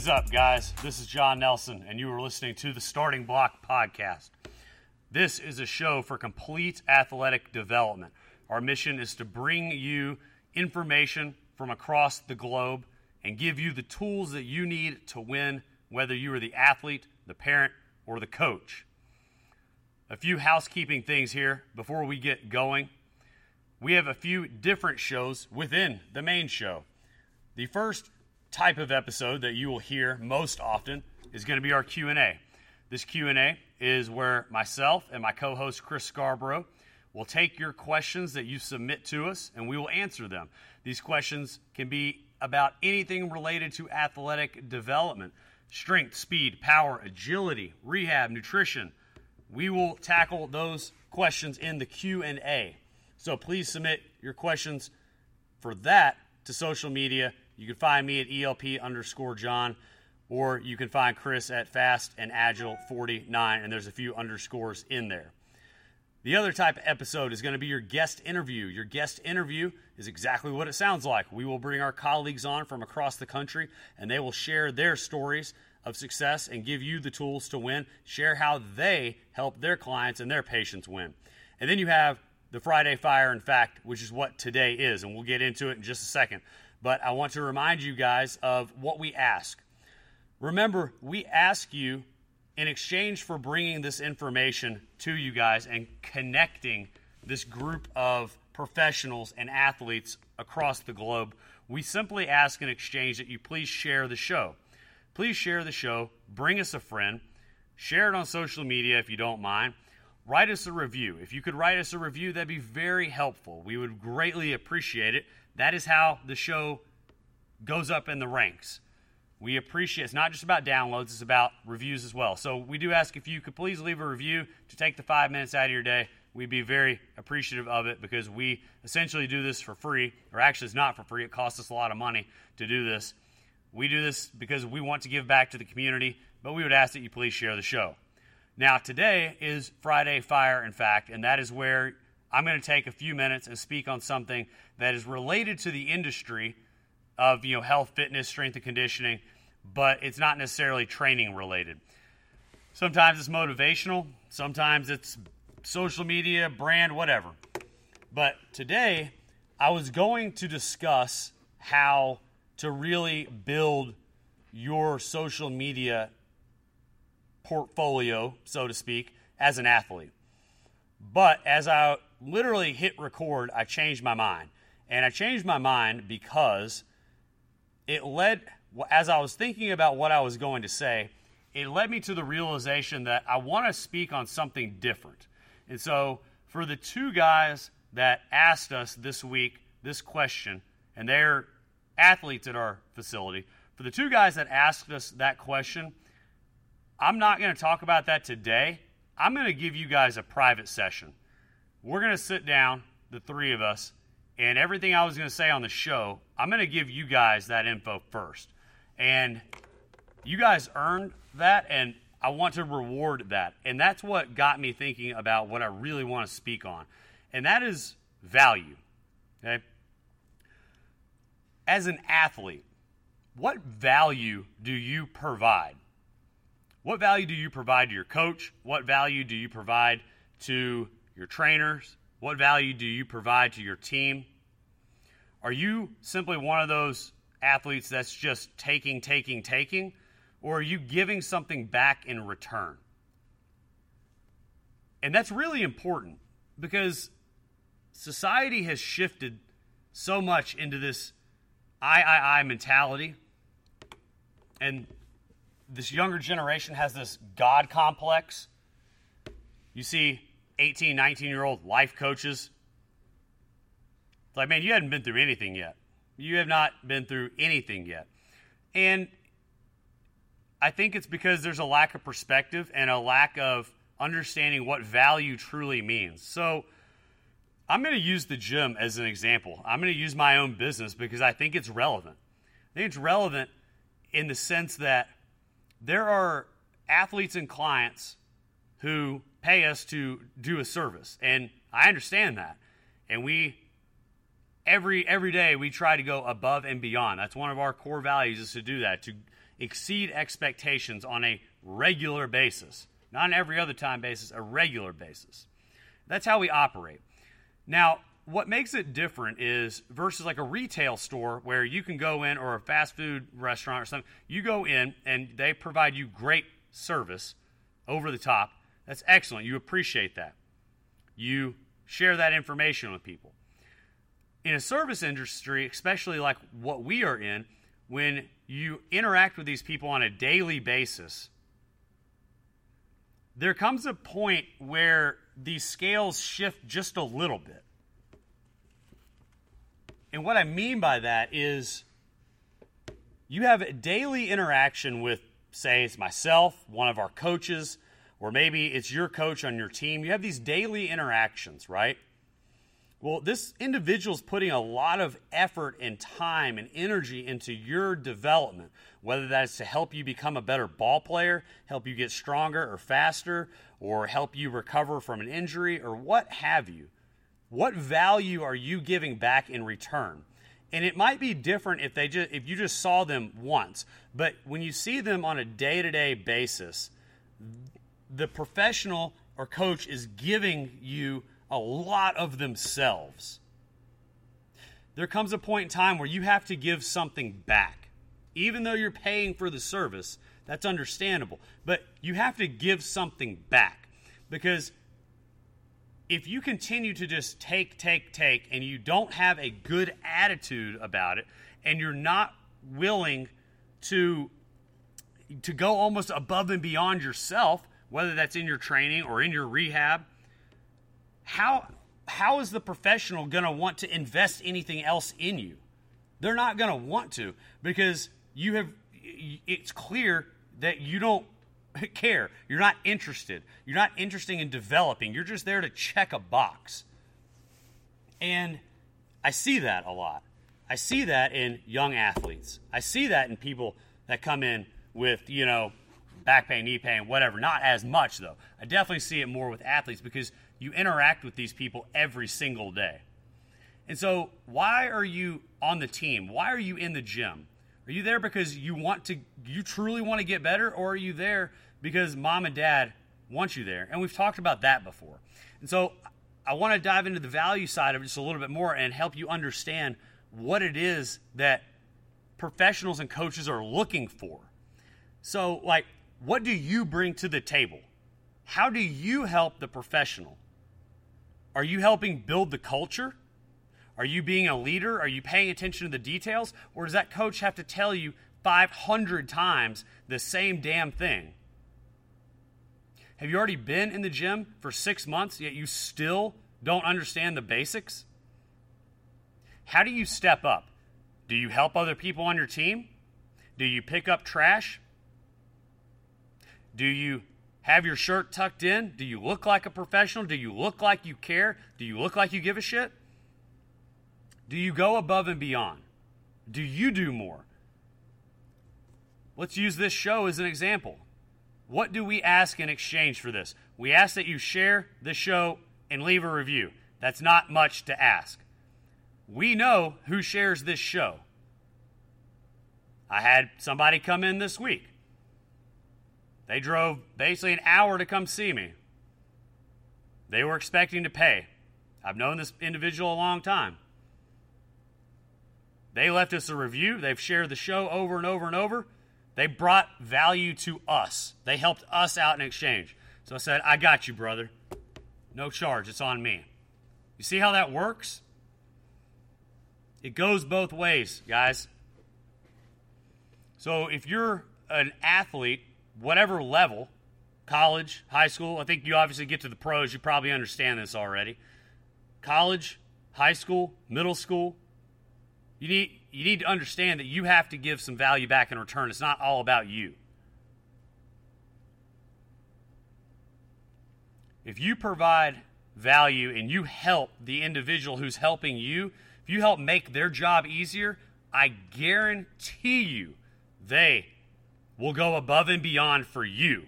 Is up, guys? This is John Nelson, and you are listening to the Starting Block Podcast. This is a show for complete athletic development. Our mission is to bring you information from across the globe and give you the tools that you need to win, whether you are the athlete, the parent, or the coach. A few housekeeping things here before we get going. We have a few different shows within the main show. The first type of episode that you will hear most often is going to be our Q&A. This Q&A is where myself and my co-host Chris Scarborough will take your questions that you submit to us and we will answer them. These questions can be about anything related to athletic development, strength, speed, power, agility, rehab, nutrition. We will tackle those questions in the Q&A. So please submit your questions for that to social media you can find me at ELP underscore John, or you can find Chris at Fast and Agile 49, and there's a few underscores in there. The other type of episode is going to be your guest interview. Your guest interview is exactly what it sounds like. We will bring our colleagues on from across the country, and they will share their stories of success and give you the tools to win, share how they help their clients and their patients win. And then you have the Friday Fire in Fact, which is what today is, and we'll get into it in just a second but I want to remind you guys of what we ask. Remember, we ask you in exchange for bringing this information to you guys and connecting this group of professionals and athletes across the globe, we simply ask in exchange that you please share the show. Please share the show, bring us a friend, share it on social media if you don't mind. Write us a review. If you could write us a review, that'd be very helpful. We would greatly appreciate it that is how the show goes up in the ranks. We appreciate it's not just about downloads, it's about reviews as well. So we do ask if you could please leave a review to take the five minutes out of your day. We'd be very appreciative of it because we essentially do this for free, or actually, it's not for free. It costs us a lot of money to do this. We do this because we want to give back to the community, but we would ask that you please share the show. Now, today is Friday Fire in Fact, and that is where I'm going to take a few minutes and speak on something that is related to the industry of you know health, fitness, strength and conditioning, but it's not necessarily training related. Sometimes it's motivational, sometimes it's social media, brand, whatever. But today I was going to discuss how to really build your social media portfolio, so to speak, as an athlete. But as I literally hit record, I changed my mind. And I changed my mind because it led, as I was thinking about what I was going to say, it led me to the realization that I want to speak on something different. And so, for the two guys that asked us this week this question, and they're athletes at our facility, for the two guys that asked us that question, I'm not going to talk about that today. I'm going to give you guys a private session. We're going to sit down, the three of us, and everything I was going to say on the show, I'm going to give you guys that info first. And you guys earned that, and I want to reward that. And that's what got me thinking about what I really want to speak on. And that is value. Okay? As an athlete, what value do you provide? What value do you provide to your coach? What value do you provide to your trainers? What value do you provide to your team? Are you simply one of those athletes that's just taking, taking, taking? Or are you giving something back in return? And that's really important because society has shifted so much into this I, I, I mentality. And this younger generation has this God complex. You see 18, 19 year old life coaches. It's like, man, you hadn't been through anything yet. You have not been through anything yet. And I think it's because there's a lack of perspective and a lack of understanding what value truly means. So I'm going to use the gym as an example. I'm going to use my own business because I think it's relevant. I think it's relevant in the sense that there are athletes and clients who pay us to do a service. And I understand that. And we every every day we try to go above and beyond. That's one of our core values is to do that, to exceed expectations on a regular basis, not an every other time basis, a regular basis. That's how we operate. Now, what makes it different is versus like a retail store where you can go in or a fast food restaurant or something, you go in and they provide you great service over the top. That's excellent. You appreciate that. You share that information with people. In a service industry, especially like what we are in, when you interact with these people on a daily basis, there comes a point where these scales shift just a little bit. And what I mean by that is you have a daily interaction with, say, it's myself, one of our coaches, or maybe it's your coach on your team. You have these daily interactions, right? Well, this individual is putting a lot of effort and time and energy into your development, whether that's to help you become a better ball player, help you get stronger or faster, or help you recover from an injury, or what have you. What value are you giving back in return? And it might be different if they just if you just saw them once, but when you see them on a day-to-day basis, the professional or coach is giving you a lot of themselves. There comes a point in time where you have to give something back. Even though you're paying for the service, that's understandable. But you have to give something back. Because if you continue to just take, take, take, and you don't have a good attitude about it, and you're not willing to to go almost above and beyond yourself, whether that's in your training or in your rehab, how how is the professional going to want to invest anything else in you? They're not going to want to because you have it's clear that you don't care. You're not interested. You're not interested in developing. You're just there to check a box. And I see that a lot. I see that in young athletes. I see that in people that come in with, you know, back pain, knee pain, whatever. Not as much, though. I definitely see it more with athletes because you interact with these people every single day. And so, why are you on the team? Why are you in the gym? Are you there because you want to you truly want to get better or are you there because mom and dad want you there? And we've talked about that before. And so, I want to dive into the value side of it just a little bit more and help you understand what it is that professionals and coaches are looking for. So, like, what do you bring to the table? How do you help the professional? Are you helping build the culture? Are you being a leader? Are you paying attention to the details? Or does that coach have to tell you 500 times the same damn thing? Have you already been in the gym for six months, yet you still don't understand the basics? How do you step up? Do you help other people on your team? Do you pick up trash? Do you have your shirt tucked in? Do you look like a professional? Do you look like you care? Do you look like you give a shit? Do you go above and beyond? Do you do more? Let's use this show as an example. What do we ask in exchange for this? We ask that you share the show and leave a review. That's not much to ask. We know who shares this show. I had somebody come in this week. They drove basically an hour to come see me. They were expecting to pay. I've known this individual a long time. They left us a review. They've shared the show over and over and over. They brought value to us. They helped us out in exchange. So I said, I got you, brother. No charge. It's on me. You see how that works? It goes both ways, guys. So if you're an athlete whatever level, college, high school, I think you obviously get to the pros, you probably understand this already. College, high school, middle school, you need you need to understand that you have to give some value back in return. It's not all about you. If you provide value and you help the individual who's helping you, if you help make their job easier, I guarantee you they will go above and beyond for you.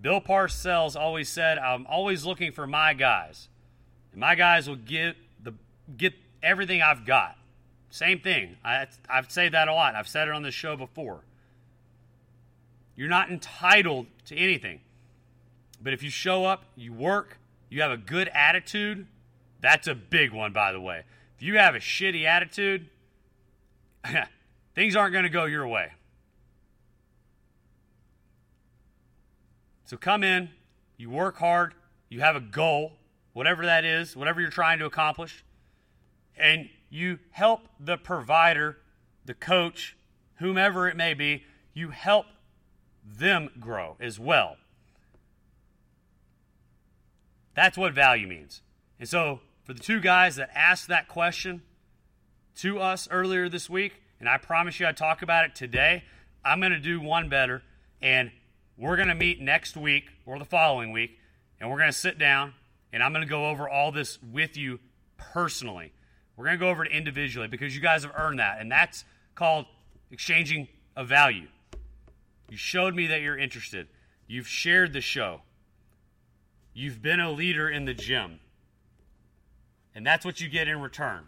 Bill Parcells always said, I'm always looking for my guys. And my guys will get the get everything I've got. Same thing. I, I've said that a lot. I've said it on this show before. You're not entitled to anything. But if you show up, you work, you have a good attitude, that's a big one, by the way. If you have a shitty attitude, things aren't going to go your way. So come in, you work hard, you have a goal, whatever that is, whatever you're trying to accomplish, and you help the provider, the coach, whomever it may be, you help them grow as well. That's what value means. And so, for the two guys that asked that question to us earlier this week, and I promise you I'd talk about it today, I'm going to do one better. And we're going to meet next week or the following week, and we're going to sit down, and I'm going to go over all this with you personally. We're going to go over it individually because you guys have earned that, and that's called exchanging a value. You showed me that you're interested. You've shared the show. You've been a leader in the gym. And that's what you get in return.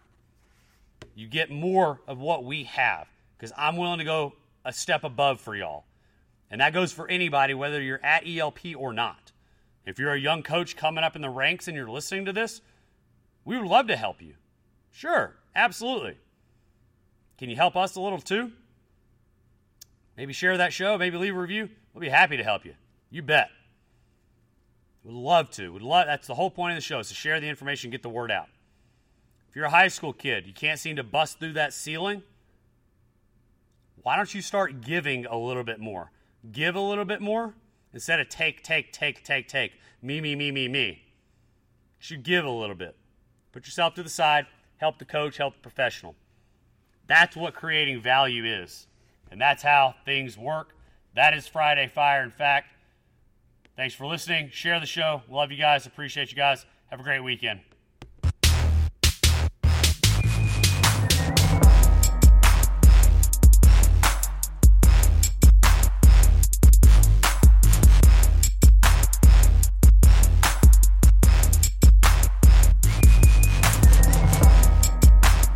You get more of what we have because I'm willing to go a step above for y'all. And that goes for anybody, whether you're at ELP or not. If you're a young coach coming up in the ranks and you're listening to this, we would love to help you. Sure, absolutely. Can you help us a little too? Maybe share that show, maybe leave a review. We'll be happy to help you. You bet. We would love to. Would love that's the whole point of the show is to share the information, get the word out. If you're a high school kid, you can't seem to bust through that ceiling, why don't you start giving a little bit more? Give a little bit more instead of take, take, take, take, take. Me, me, me, me, me. You should give a little bit. Put yourself to the side, help the coach, help the professional. That's what creating value is. And that's how things work. That is Friday Fire. In fact, thanks for listening. Share the show. Love you guys. Appreciate you guys. Have a great weekend.